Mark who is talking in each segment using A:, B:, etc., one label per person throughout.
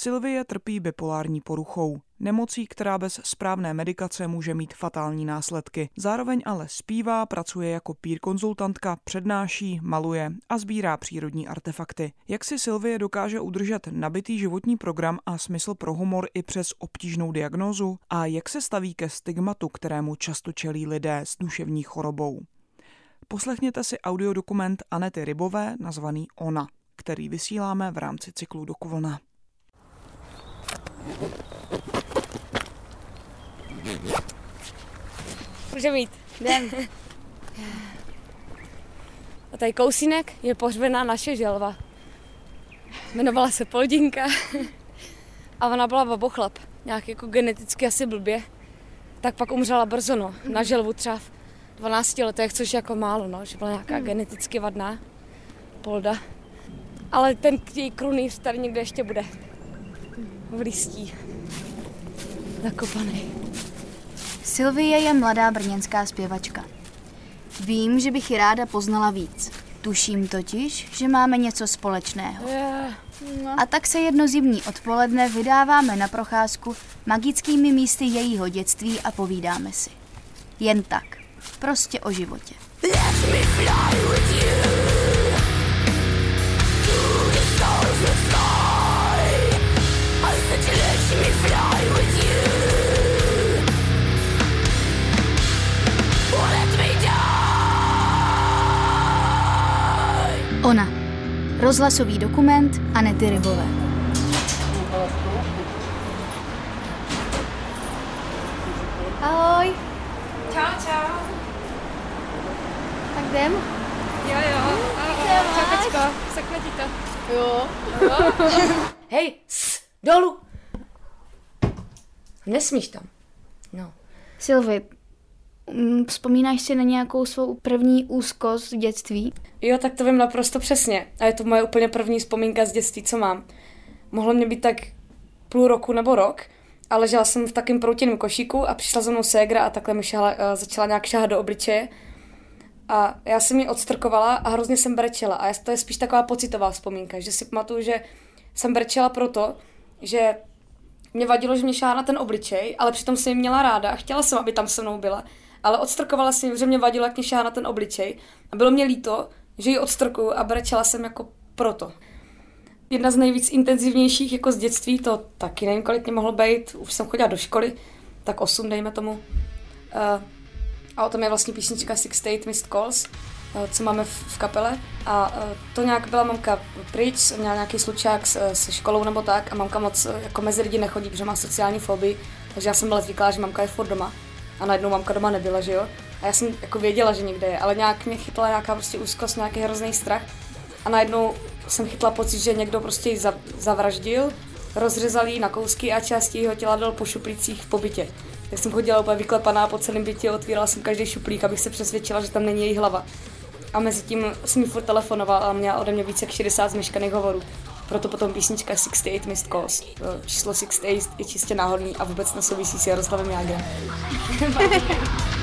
A: Sylvie trpí bipolární poruchou, nemocí, která bez správné medikace může mít fatální následky. Zároveň ale zpívá, pracuje jako pír konzultantka, přednáší, maluje a sbírá přírodní artefakty. Jak si Sylvie dokáže udržet nabitý životní program a smysl pro humor i přes obtížnou diagnózu? A jak se staví ke stigmatu, kterému často čelí lidé s duševní chorobou? Poslechněte si audiodokument Anety Rybové nazvaný Ona, který vysíláme v rámci cyklu Dokuvlna.
B: Může mít. Jdem. A tady kousínek je pohřbená naše želva. Jmenovala se Poldinka. A ona byla babochlap. Nějak jako geneticky asi blbě. Tak pak umřela brzo, no. Na želvu třeba v 12 letech, což jako málo, no. Že byla nějaká hmm. geneticky vadná. Polda. Ale ten krunýř tady někde ještě bude. V listí. Zakopaný.
C: Sylvie je mladá brněnská zpěvačka. Vím, že bych ji ráda poznala víc. Tuším totiž, že máme něco společného.
B: Yeah.
C: No. A tak se jedno zimní odpoledne vydáváme na procházku magickými místy jejího dětství a povídáme si. Jen tak. Prostě o životě. Let me fly with you. Rozhlasový dokument Anety Rybové. Ahoj.
B: Čau, čau.
C: Tak jdem?
B: Jo, jo. Čau, Pečko. Sekne ti to.
C: Jo.
B: jo. Hej, s, dolů. Nesmíš tam. No.
C: Sylvie, mm, vzpomínáš si na nějakou svou první úzkost v dětství?
B: Jo, tak to vím naprosto přesně. A je to moje úplně první vzpomínka z dětství, co mám. Mohlo mě být tak půl roku nebo rok, ale ležela jsem v takém proutěném košíku a přišla za mnou ségra a takhle mi šahala, uh, začala nějak šáhat do obličeje. A já jsem ji odstrkovala a hrozně jsem brečela. A to je spíš taková pocitová vzpomínka, že si pamatuju, že jsem brečela proto, že mě vadilo, že mě šáhá na ten obličej, ale přitom jsem ji měla ráda a chtěla jsem, aby tam se mnou byla. Ale odstrkovala jsem, že mě vadilo, jak mě na ten obličej. A bylo mě líto, že ji odstrkuju a brečela jsem jako proto. Jedna z nejvíc intenzivnějších jako z dětství, to taky nevím, kolik mě mohlo být, už jsem chodila do školy, tak osm, dejme tomu. Uh, a o tom je vlastně písnička Six State Missed Calls, uh, co máme v, kapele. A uh, to nějak byla mamka pryč, měla nějaký slučák se školou nebo tak a mamka moc jako mezi lidi nechodí, protože má sociální fobii, takže já jsem byla zvyklá, že mamka je furt doma. A najednou mamka doma nebyla, že jo? A já jsem jako věděla, že někde je, ale nějak mě chytla nějaká prostě úzkost, nějaký hrozný strach. A najednou jsem chytla pocit, že někdo prostě ji zavraždil, rozřezal ji na kousky a části jeho těla dal po šuplících v pobytě. Tak jsem chodila úplně vyklepaná po celém bytě, otvírala jsem každý šuplík, abych se přesvědčila, že tam není její hlava. A mezi tím jsem mi furt telefonovala a měla ode mě více jak 60 zmeškaných hovorů. Proto potom písnička 68 Missed Calls. Číslo 68 je čistě náhodný a vůbec nesouvisí s Jaroslavem Jágrem.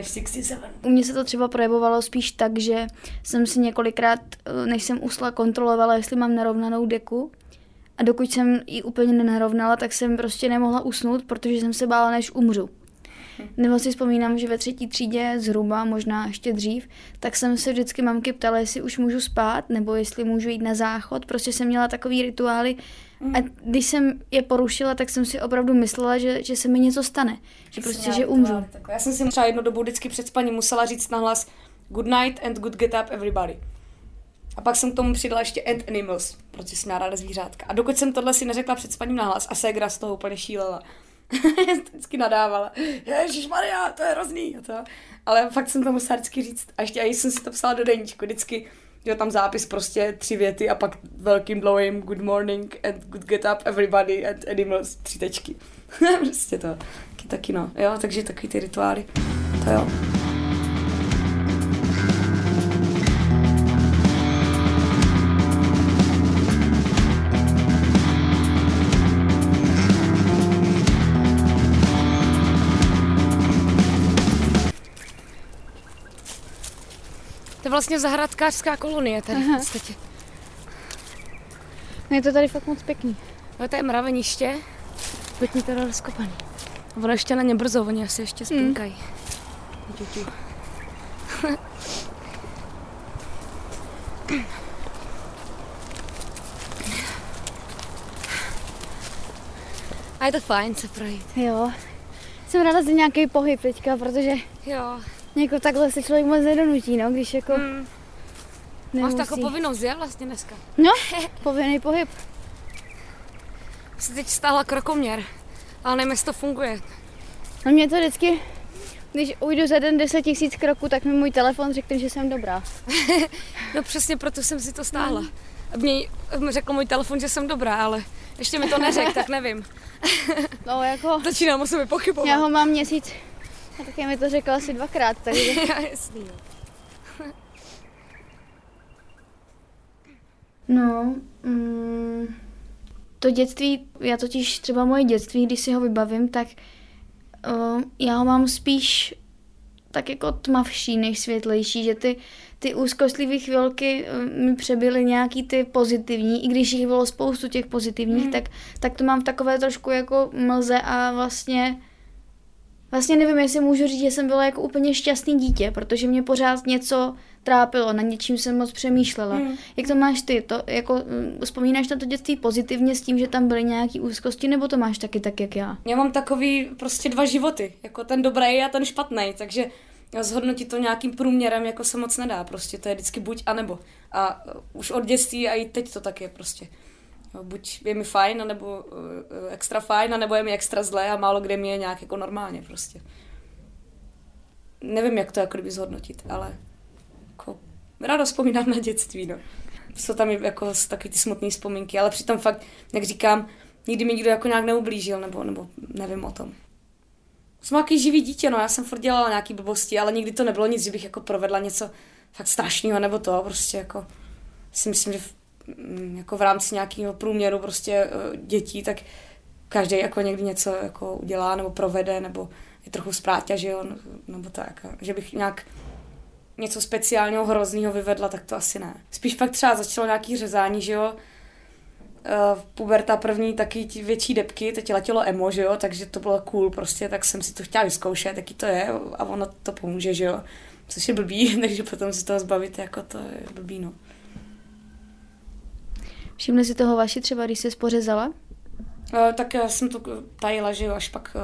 B: než 67.
C: U mě se to třeba projevovalo spíš tak, že jsem si několikrát, eh, než jsem usla, kontrolovala, jestli mám narovnanou deku. A dokud jsem ji úplně nenarovnala, tak jsem prostě nemohla usnout, protože jsem se bála, než umřu. Nebo si vzpomínám, že ve třetí třídě zhruba, možná ještě dřív, tak jsem se vždycky mamky ptala, jestli už můžu spát, nebo jestli můžu jít na záchod. Prostě jsem měla takový rituály, a když jsem je porušila, tak jsem si opravdu myslela, že, že se mi něco stane. Že prostě, že umřu.
B: Já jsem si třeba jednu dobu vždycky před spaním musela říct nahlas good night and good get up everybody. A pak jsem k tomu přidala ještě and animals, protože jsem ráda zvířátka. A dokud jsem tohle si neřekla před spaním nahlas a Segra z toho úplně šílela. vždycky nadávala. Ježíš Maria, to je hrozný. A to. Ale fakt jsem to musela vždycky říct. A ještě a jsem si to psala do deníčku. Vždycky Jo, tam zápis prostě tři věty a pak velkým dlouhým good morning and good get up everybody and animals, tři tečky. prostě to, taky, taky no. Jo, takže takový ty rituály, to jo. Je vlastně zahradkářská kolonie tady Aha. v podstatě.
C: No je to tady fakt moc pěkný.
B: No to je mraveniště, pěkně teda rozkopaný. A ono ještě na ně brzo, oni asi ještě spinkají. Mm. A je to fajn se projít.
C: Jo. Jsem ráda za nějaký pohyb teďka, protože
B: jo.
C: Jako takhle se člověk moc nedonutí, no, když jako... Hmm.
B: Máš takovou povinnost, je vlastně dneska?
C: No, povinný pohyb.
B: Jsi teď stáhla krokoměr, ale nevím, jestli to funguje.
C: No mě to vždycky, když ujdu za den 10 tisíc kroků, tak mi můj telefon řekne, že jsem dobrá.
B: no přesně proto jsem si to stáhla. Mě řekl můj telefon, že jsem dobrá, ale ještě mi to neřekl, tak nevím.
C: no jako...
B: Začínám o sobě pochybovat.
C: Já ho mám měsíc a taky mi to řekla asi dvakrát, takže...
B: Jasný,
C: no, mm, to dětství, já totiž třeba moje dětství, když si ho vybavím, tak uh, já ho mám spíš tak jako tmavší než světlejší, že ty, ty úzkostlivé chvilky mi přebyly nějaký ty pozitivní, i když jich bylo spoustu těch pozitivních, mm. tak, tak to mám v takové trošku jako mlze a vlastně Vlastně nevím, jestli můžu říct, že jsem byla jako úplně šťastný dítě, protože mě pořád něco trápilo, na něčím jsem moc přemýšlela. Hmm. Jak to máš ty? To, jako, mm, vzpomínáš na to dětství pozitivně s tím, že tam byly nějaké úzkosti, nebo to máš taky tak, jak já?
B: Já mám takový prostě dva životy, jako ten dobrý a ten špatný, takže zhodnotit to nějakým průměrem jako se moc nedá, prostě to je vždycky buď a nebo. A už od dětství a i teď to tak je prostě. Buď je mi fajn, nebo uh, extra fajn, nebo je mi extra zlé a málo kde mi je nějak jako normálně prostě. Nevím, jak to jako kdyby zhodnotit, ale jako ráda vzpomínám na dětství, no. Jsou tam jako taky ty smutné vzpomínky, ale přitom fakt, jak říkám, nikdy mi nikdo jako nějak neublížil, nebo, nebo nevím o tom. Jsem nějaký živý dítě, no, já jsem furt dělala nějaký blbosti, ale nikdy to nebylo nic, že bych jako provedla něco fakt strašného, nebo to, prostě jako si myslím, že jako v rámci nějakého průměru prostě eh, dětí, tak každý jako někdy něco jako udělá nebo provede, nebo je trochu zprátě, že jo, nebo tak, že bych nějak něco speciálního, hrozného vyvedla, tak to asi ne. Spíš pak třeba začalo nějaký řezání, že jo, uh, puberta první taky větší depky, teď letělo emo, že jo, takže to bylo cool prostě, tak jsem si to chtěla vyzkoušet, jaký to je a ono to pomůže, že jo. Což je blbý, takže potom si toho zbavit, jako to je blbý, no.
C: Všimli si toho vaši třeba, když jsi pořezala?
B: Uh, tak já jsem to tajila, že jo, až pak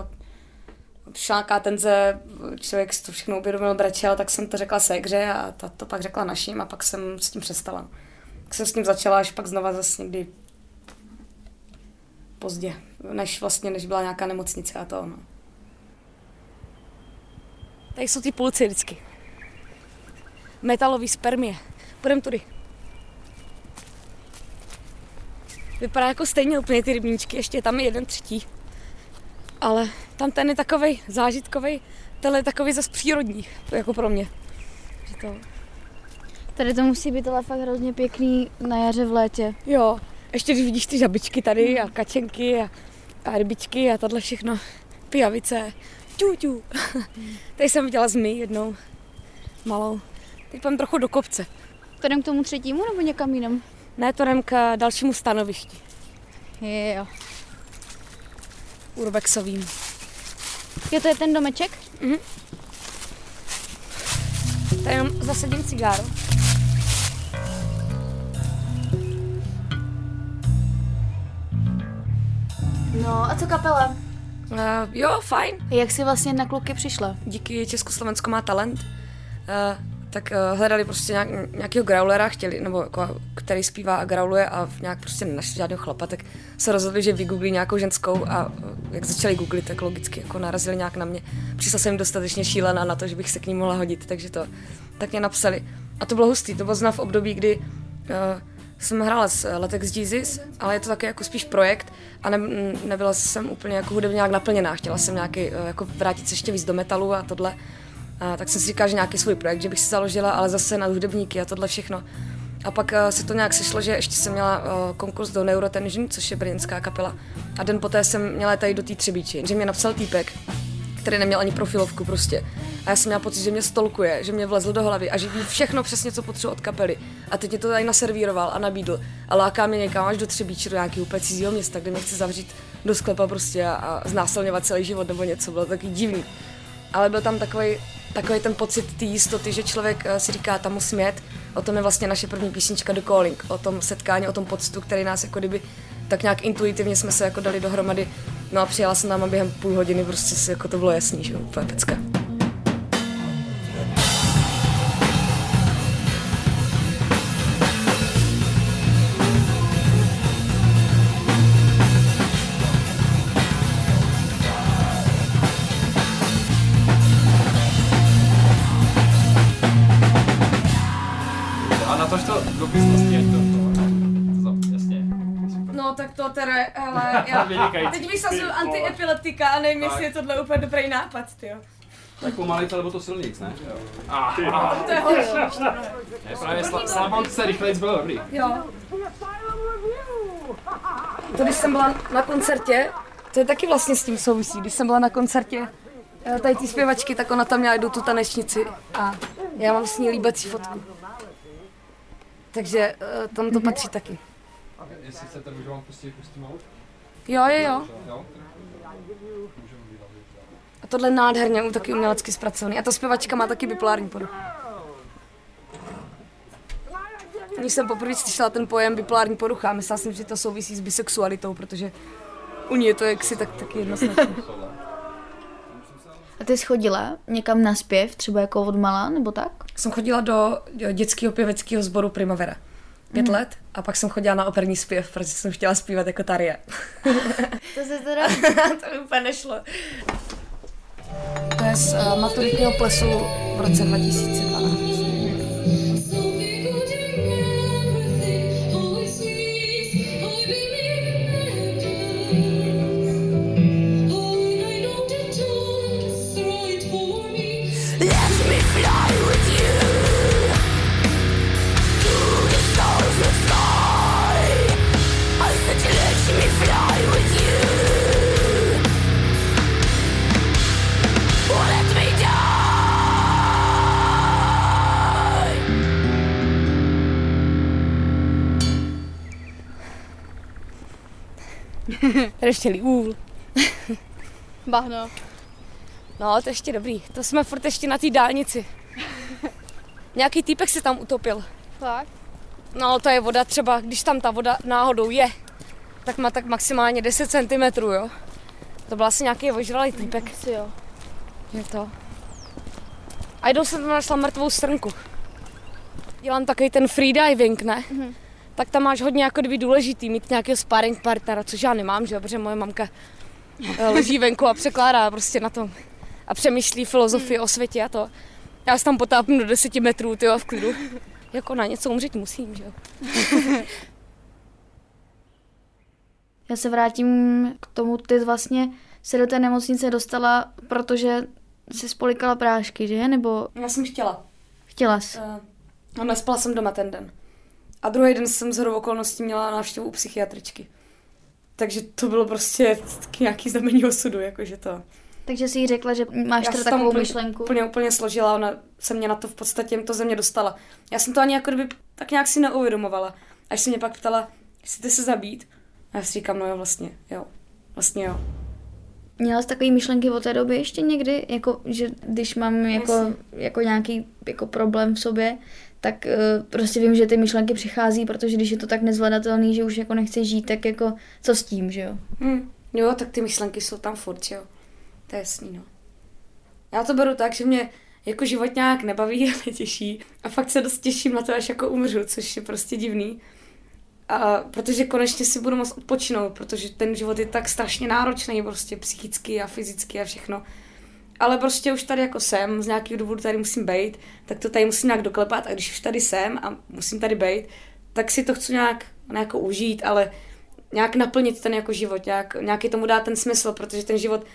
B: uh, přišla nějaká tenze, člověk si to všechno uvědomil, brečel, tak jsem to řekla ségře a ta to pak řekla naším a pak jsem s tím přestala. Tak jsem s tím začala až pak znova zase někdy pozdě, než vlastně, než byla nějaká nemocnice a to, no. Tady jsou ty pulci vždycky. Metalový spermie. Půjdeme tudy. Vypadá jako stejně úplně ty rybníčky, ještě tam je jeden třetí. Ale tam ten je takový zážitkový, tenhle je takový zase přírodní, jako pro mě. Že to...
C: Tady to musí být ale fakt hrozně pěkný na jaře v létě.
B: Jo, ještě když vidíš ty žabičky tady a kačenky a, a rybičky a tohle všechno, pijavice, ťu, ťu. tady jsem viděla zmy jednou, malou. Teď půjdem trochu do kopce.
C: Tady k tomu třetímu nebo někam jinam?
B: Ne, to jdem k dalšímu stanovišti.
C: Jo.
B: Urbexovým.
C: Jo, to je ten domeček?
B: Mhm. Je jenom zasedím cigáru.
C: No a co kapela?
B: Uh, jo, fajn.
C: Jak jsi vlastně na kluky přišla?
B: Díky Československo má talent. Uh, tak uh, hledali prostě nějak, nějakého graulera, chtěli, nebo jako, který zpívá a grauluje a nějak prostě nenašli žádného chlapa, tak se rozhodli, že vygooglí nějakou ženskou a uh, jak začali googlit, tak logicky jako narazili nějak na mě. Přišla jsem dostatečně šílená na to, že bych se k ní mohla hodit, takže to tak mě napsali. A to bylo hustý, to bylo zna v období, kdy uh, jsem hrála s Latex Jesus, ale je to taky jako spíš projekt a ne, nebyla jsem úplně jako hudebně nějak naplněná. Chtěla jsem nějaký, uh, jako vrátit se ještě víc do metalu a tohle. A tak jsem si říkala, že nějaký svůj projekt, že bych si založila, ale zase na hudebníky a tohle všechno. A pak uh, se to nějak sešlo, že ještě jsem měla uh, konkurs do Neurotension, což je brněnská kapela. A den poté jsem měla tady do té třebíči, že mě napsal týpek, který neměl ani profilovku prostě. A já jsem měla pocit, že mě stolkuje, že mě vlezl do hlavy a že ví všechno přesně, co potřebuji od kapely. A teď mě to tady naservíroval a nabídl. A láká mě někam až do Třebíče, do nějakého úplně cizího města, kde mě chce zavřít do sklepa prostě a, a znásilňovat celý život nebo něco. Bylo taky divný. Ale byl tam takový takový ten pocit té jistoty, že člověk uh, si říká, tam musím jet. O tom je vlastně naše první písnička The Calling, o tom setkání, o tom pocitu, který nás jako kdyby tak nějak intuitivně jsme se jako dali dohromady. No a přijela jsem tam a během půl hodiny prostě si jako to bylo jasný, že úplně pecka. Já, teď bych se antiepileptika a nevím, jestli je tohle úplně dobrý nápad, jo.
D: Tak pomalit, alebo to silnic, ne?
B: Ah, ah, to je horší.
D: Ne, právě se rychlejc byl dobrý.
B: Jo. To když jsem byla na koncertě, to je taky vlastně s tím souvisí, když jsem byla na koncertě eh, tady ty zpěvačky, tak ona tam měla jdu tu tanečnici a já mám s ní líbací fotku. Takže eh, tam to patří taky jestli chcete, můžu vám pustit pustimout? Jo, jo, jo. A tohle nádherně, taky umělecky zpracovaný. A ta zpěvačka má taky bipolární poruchu. Když jsem poprvé slyšela ten pojem bipolární porucha, myslela jsem, že to souvisí s bisexualitou, protože u ní je to jaksi tak, taky jednoznačné.
C: A ty jsi chodila někam na zpěv, třeba jako od mala, nebo tak?
B: Jsem chodila do dětského pěveckého sboru Primavera pět mm. let a pak jsem chodila na operní zpěv, protože jsem chtěla zpívat jako Tarie.
C: to se teda...
B: to úplně nešlo. To je z uh, maturitního plesu v roce 2012. Ještě úl.
C: Bahno.
B: No, to ještě dobrý. To jsme furt ještě na té dálnici. Nějaký týpek se tam utopil.
C: Tak?
B: No, to je voda třeba, když tam ta voda náhodou je, tak má tak maximálně 10 cm, jo. To byl asi nějaký ožralý týpek.
C: Asi jo.
B: Je to. A jdou jsem tam našla mrtvou strnku. Dělám takový ten freediving, ne? Mm-hmm tak tam máš hodně jako kdyby důležitý mít nějakého sparring partnera, což já nemám, že jo, protože moje mamka eh, leží venku a překládá prostě na tom a přemýšlí filozofii o světě a to. Já se tam potápnu do deseti metrů, ty v klidu. Jako na něco umřít musím, že jo.
C: Já se vrátím k tomu, ty vlastně se do té nemocnice dostala, protože jsi spolikala prášky, že? Nebo...
B: Já jsem chtěla.
C: Chtěla jsi? Uh,
B: no, nespala jsem doma ten den. A druhý den jsem z okolností měla návštěvu u psychiatričky. Takže to bylo prostě nějaký znamení osudu, jakože to.
C: Takže si jí řekla, že máš teda takovou
B: úplně,
C: myšlenku.
B: Úplně, úplně složila, ona se mě na to v podstatě to ze mě dostala. Já jsem to ani jako kdyby tak nějak si neuvědomovala. Až se mě pak ptala, chcete se zabít? A já si říkám, no jo, vlastně, jo. Vlastně jo.
C: Měla jsi takové myšlenky od té doby ještě někdy? Jako, že když mám jako, jako nějaký jako problém v sobě, tak uh, prostě vím, že ty myšlenky přichází, protože když je to tak nezvladatelný, že už jako nechci žít, tak jako co s tím, že jo?
B: Hmm. Jo, tak ty myšlenky jsou tam furt, jo. To je jasný, no. Já to beru tak, že mě jako život nějak nebaví a netěší a fakt se dost těším na to, až jako umřu, což je prostě divný. A protože konečně si budu moct odpočinout, protože ten život je tak strašně náročný, prostě psychicky a fyzicky a všechno. ale prostě už tady jako jsem, z nějakých důvodů tady musím být, tak to tady musím nějak doklepat a když už tady jsem a musím tady být, tak si to chci nějak, nějak užít, ale nějak naplnit ten jako život, nějak, nějaký tomu dát ten smysl, protože ten život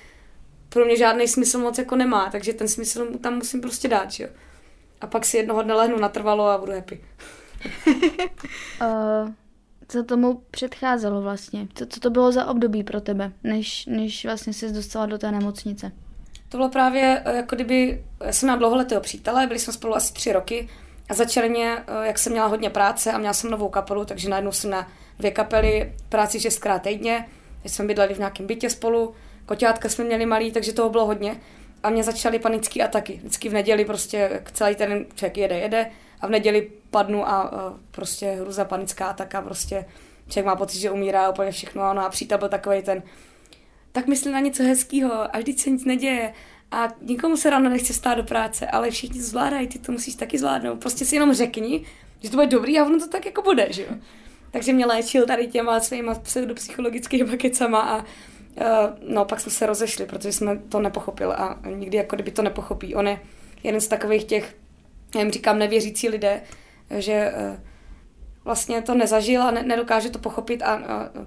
B: pro mě žádný smysl moc jako nemá, takže ten smysl tam musím prostě dát, jo. A pak si jednoho dne lehnu natrvalo a budu happy.
C: uh, co tomu předcházelo vlastně? Co, co to bylo za období pro tebe, než, než vlastně jsi dostala do té nemocnice?
B: To bylo právě, eh, jako kdyby, já jsem měla dlouholetého přítele, byli jsme spolu asi tři roky a začaly mě, eh, jak jsem měla hodně práce a měla jsem novou kapelu, takže najednou jsem na dvě kapely, práci šestkrát týdně, teď jsme bydleli v nějakém bytě spolu, koťátka jsme měli malý, takže toho bylo hodně. A mě začaly panické ataky. Vždycky v neděli prostě celý ten člověk jede, jede a v neděli padnu a, a prostě hruza panická ataka, prostě člověk má pocit, že umírá úplně všechno a, no a přítel byl takový ten, tak myslím na něco hezkého a vždyť se nic neděje a nikomu se ráno nechce stát do práce, ale všichni to zvládají, ty to musíš taky zvládnout. Prostě si jenom řekni, že to bude dobrý a ono to tak jako bude, že jo. Takže mě léčil tady těma svýma pseudopsychologickými kecama a uh, no pak jsme se rozešli, protože jsme to nepochopili a nikdy jako kdyby to nepochopí. On je jeden z takových těch, já jim říkám nevěřící lidé, že uh, vlastně to nezažil a ne, nedokáže to pochopit a,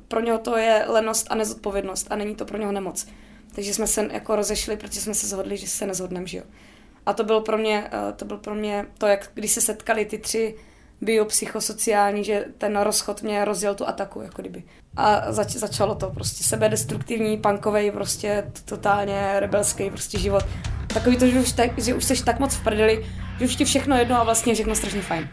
B: pro něho to je lenost a nezodpovědnost a není to pro něho nemoc. Takže jsme se jako rozešli, protože jsme se zhodli, že se nezhodneme, že jo. A to bylo pro mě, uh, to bylo pro mě to, jak když se setkali ty tři biopsychosociální, že ten rozchod mě rozjel tu ataku, jako kdyby. A zač, začalo to prostě sebedestruktivní, punkový, prostě totálně rebelský prostě život. Takový to, že už, tak, že už jsi tak moc v prdeli, že už ti všechno jedno a vlastně všechno strašně fajn.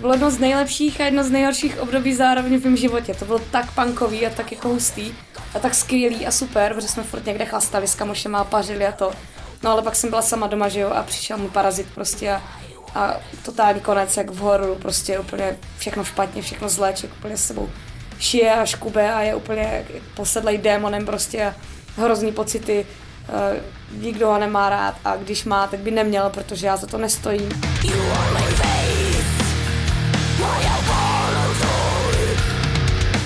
B: bylo jedno z nejlepších a jedno z nejhorších období zároveň v mém životě. To bylo tak punkový a tak jako hustý a tak skvělý a super, protože jsme furt někde chlastali s kamošema a pařili a to. No ale pak jsem byla sama doma, že jo, a přišel mu parazit prostě a, a totální konec, jak v hororu, prostě úplně všechno špatně, všechno zlé, člověk úplně s sebou šije a škube a je úplně posedlej démonem prostě a hrozný pocity, uh, nikdo ho nemá rád a když má, tak by neměl, protože já za to nestojím.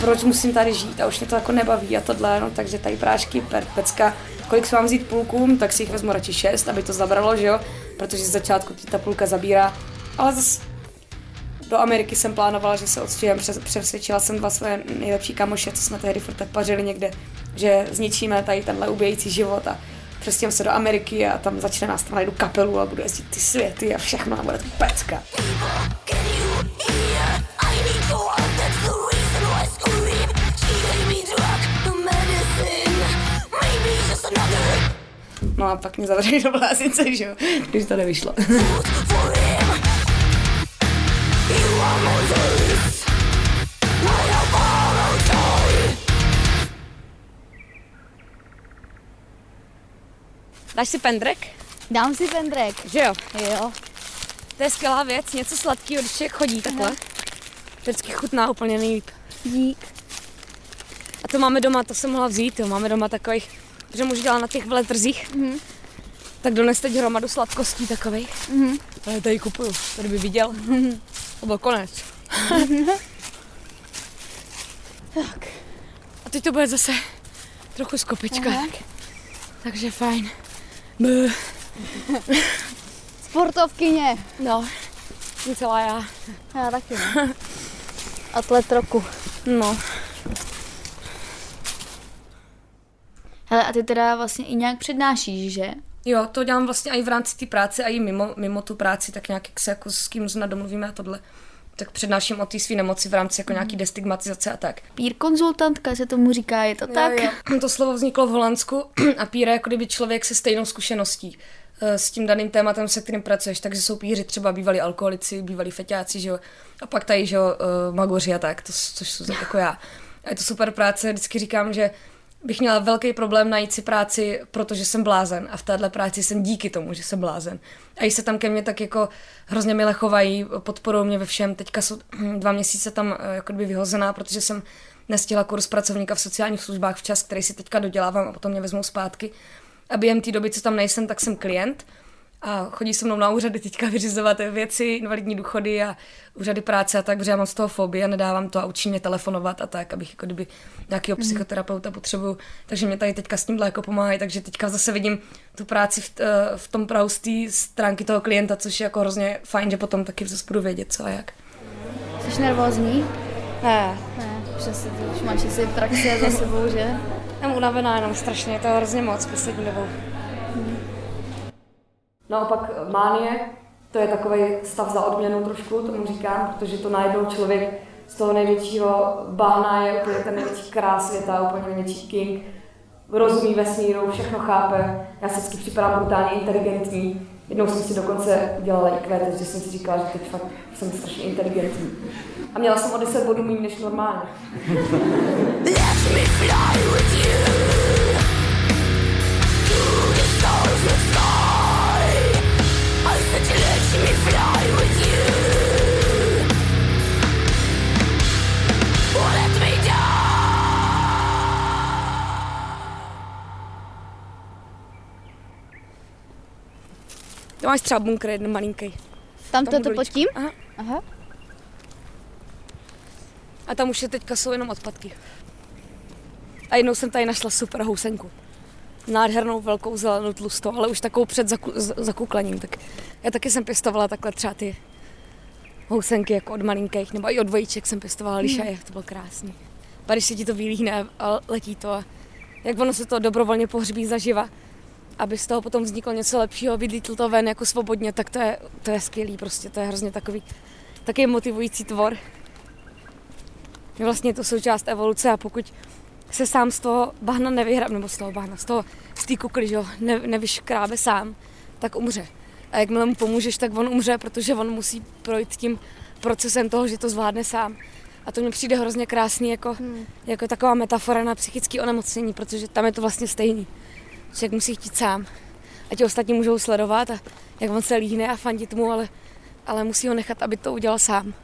B: proč musím tady žít? A už mě to jako nebaví a tohle, no, takže tady prášky, per, pecka, kolik se mám vzít půlkům, tak si jich vezmu radši šest, aby to zabralo, že jo, protože z začátku ti ta půlka zabírá, ale zase do Ameriky jsem plánovala, že se odstěhujem, přesvědčila jsem dva své nejlepší kamoše, co jsme tehdy furt pařili někde, že zničíme tady tenhle ubíjející život a přestěhujeme se do Ameriky a tam začne nás tam najdu kapelu a budu jezdit ty světy a všechno a bude to pecka. No a pak mě zavřeli do blázince, že jo, když to nevyšlo. Dáš si pendrek?
C: Dám si pendrek.
B: Že jo?
C: Jo.
B: To je skvělá věc, něco sladkého, když člověk chodí takhle. Vždycky chutná úplně nejlíp.
C: Dík.
B: A to máme doma, to jsem mohla vzít, jo. Máme doma takových že muž dělá na těch veletrzích, mm-hmm. tak dones teď hromadu sladkostí takových. Mm-hmm. A já tady kupuju, tady by viděl. Mm-hmm. To byl konec. tak. A teď to bude zase trochu skopička. Tak. Takže fajn. Bů.
C: Sportovkyně.
B: No, jsem celá já.
C: Já taky, no. Atlet roku.
B: No.
C: Hele, a ty teda vlastně i nějak přednášíš, že?
B: Jo, to dělám vlastně i v rámci té práce a i mimo, mimo tu práci, tak nějak jak se jako s kým zna domluvíme a tohle tak přednáším o té své nemoci v rámci jako nějaký mhm. destigmatizace a tak.
C: Pír konzultantka se tomu říká, je to jo, tak?
B: Jo. To slovo vzniklo v Holandsku a pír je jako kdyby člověk se stejnou zkušeností eh, s tím daným tématem, se kterým pracuješ, takže jsou píři třeba bývalí alkoholici, bývalí feťáci, že jo, a pak tady, že jo, eh, magoři a tak, to, což jsou jako já. A je to super práce, vždycky říkám, že bych měla velký problém najít si práci, protože jsem blázen a v téhle práci jsem díky tomu, že jsem blázen. A i se tam ke mně tak jako hrozně milé chovají, podporují mě ve všem. Teďka jsou dva měsíce tam eh, jako by vyhozená, protože jsem nestihla kurz pracovníka v sociálních službách včas, který si teďka dodělávám a potom mě vezmou zpátky. A během té doby, co tam nejsem, tak jsem klient. A chodí se mnou na úřady teďka vyřizovat věci, invalidní důchody a úřady práce a tak, protože já mám z toho fobii a nedávám to a učí mě telefonovat a tak, abych jako kdyby nějakého mm. psychoterapeuta potřebuju. Takže mě tady teďka s tímhle jako pomáhají, takže teďka zase vidím tu práci v, eh, v tom prahu z té stránky toho klienta, což je jako hrozně fajn, že potom taky zase budu vědět, co a jak.
C: Jsi nervózní?
B: Ne.
C: Ne, přesně, už máš si praxi za sebou, že?
B: Jsem unavená jenom strašně, to je hrozně moc poslední dobou. Naopak mánie, to je takový stav za odměnu trošku, tomu říkám, protože to najednou člověk z toho největšího bahna je úplně ten největší krás světa, úplně největší king, rozumí vesmíru, všechno chápe, já se vždycky připadám brutálně inteligentní. Jednou jsem si dokonce udělala IQ, takže jsem si říkala, že teď fakt jsem strašně inteligentní. A měla jsem o 10 bodů méně než normálně. Let me fly with you To máš třeba bunkr jeden malinký.
C: Tam,
B: Tam
C: to
B: dolíčko.
C: pod tím?
B: Aha.
C: Aha.
B: A tam už je teďka jsou jenom odpadky. A jednou jsem tady našla super housenku. Nádhernou, velkou, zelenou, tlustou, ale už takovou před zaku, z- zakuklením. Tak já taky jsem pěstovala takhle třeba ty housenky jako od malinkých, nebo i od dvojíček jsem pěstovala lišaje, to bylo krásný. Pak když se ti to vylíhne a letí to a jak ono se to dobrovolně pohřbí zaživa, aby z toho potom vzniklo něco lepšího, vylítl to ven jako svobodně, tak to je, to je skvělý prostě, to je hrozně takový, taky motivující tvor. Je vlastně to součást evoluce a pokud se sám z toho bahna nevyhrabe, nebo z toho bahna, z toho, z té kukly, že ne, nevyškrábe sám, tak umře. A jakmile mu pomůžeš, tak on umře, protože on musí projít tím procesem toho, že to zvládne sám. A to mně přijde hrozně krásný jako, hmm. jako taková metafora na psychické onemocnění, protože tam je to vlastně stejný. Člověk musí chtít sám. A ti ostatní můžou sledovat a jak on se líhne a fandit mu, ale, ale musí ho nechat, aby to udělal sám.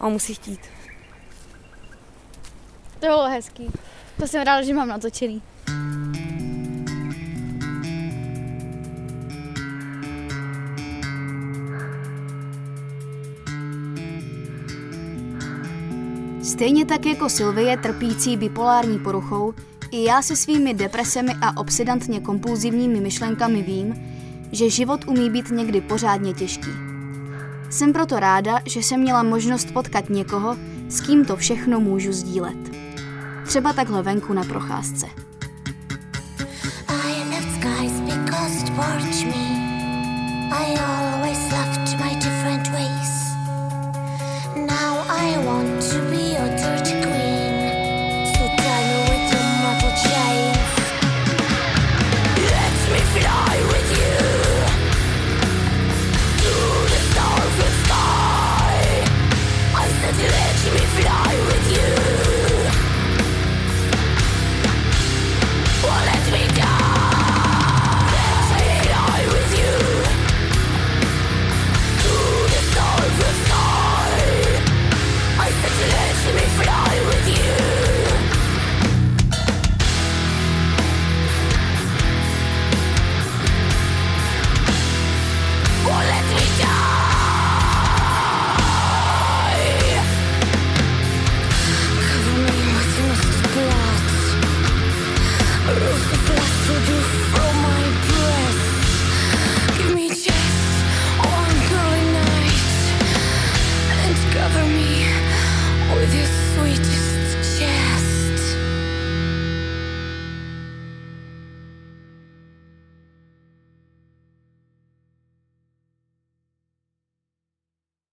B: A on musí chtít.
C: To bylo hezký. To jsem ráda, že mám natočený.
E: Stejně tak jako Sylvie trpící bipolární poruchou, i já se svými depresemi a obsedantně kompulzivními myšlenkami vím, že život umí být někdy pořádně těžký. Jsem proto ráda, že jsem měla možnost potkat někoho, s kým to všechno můžu sdílet. Třeba takhle venku na procházce.
F: I want to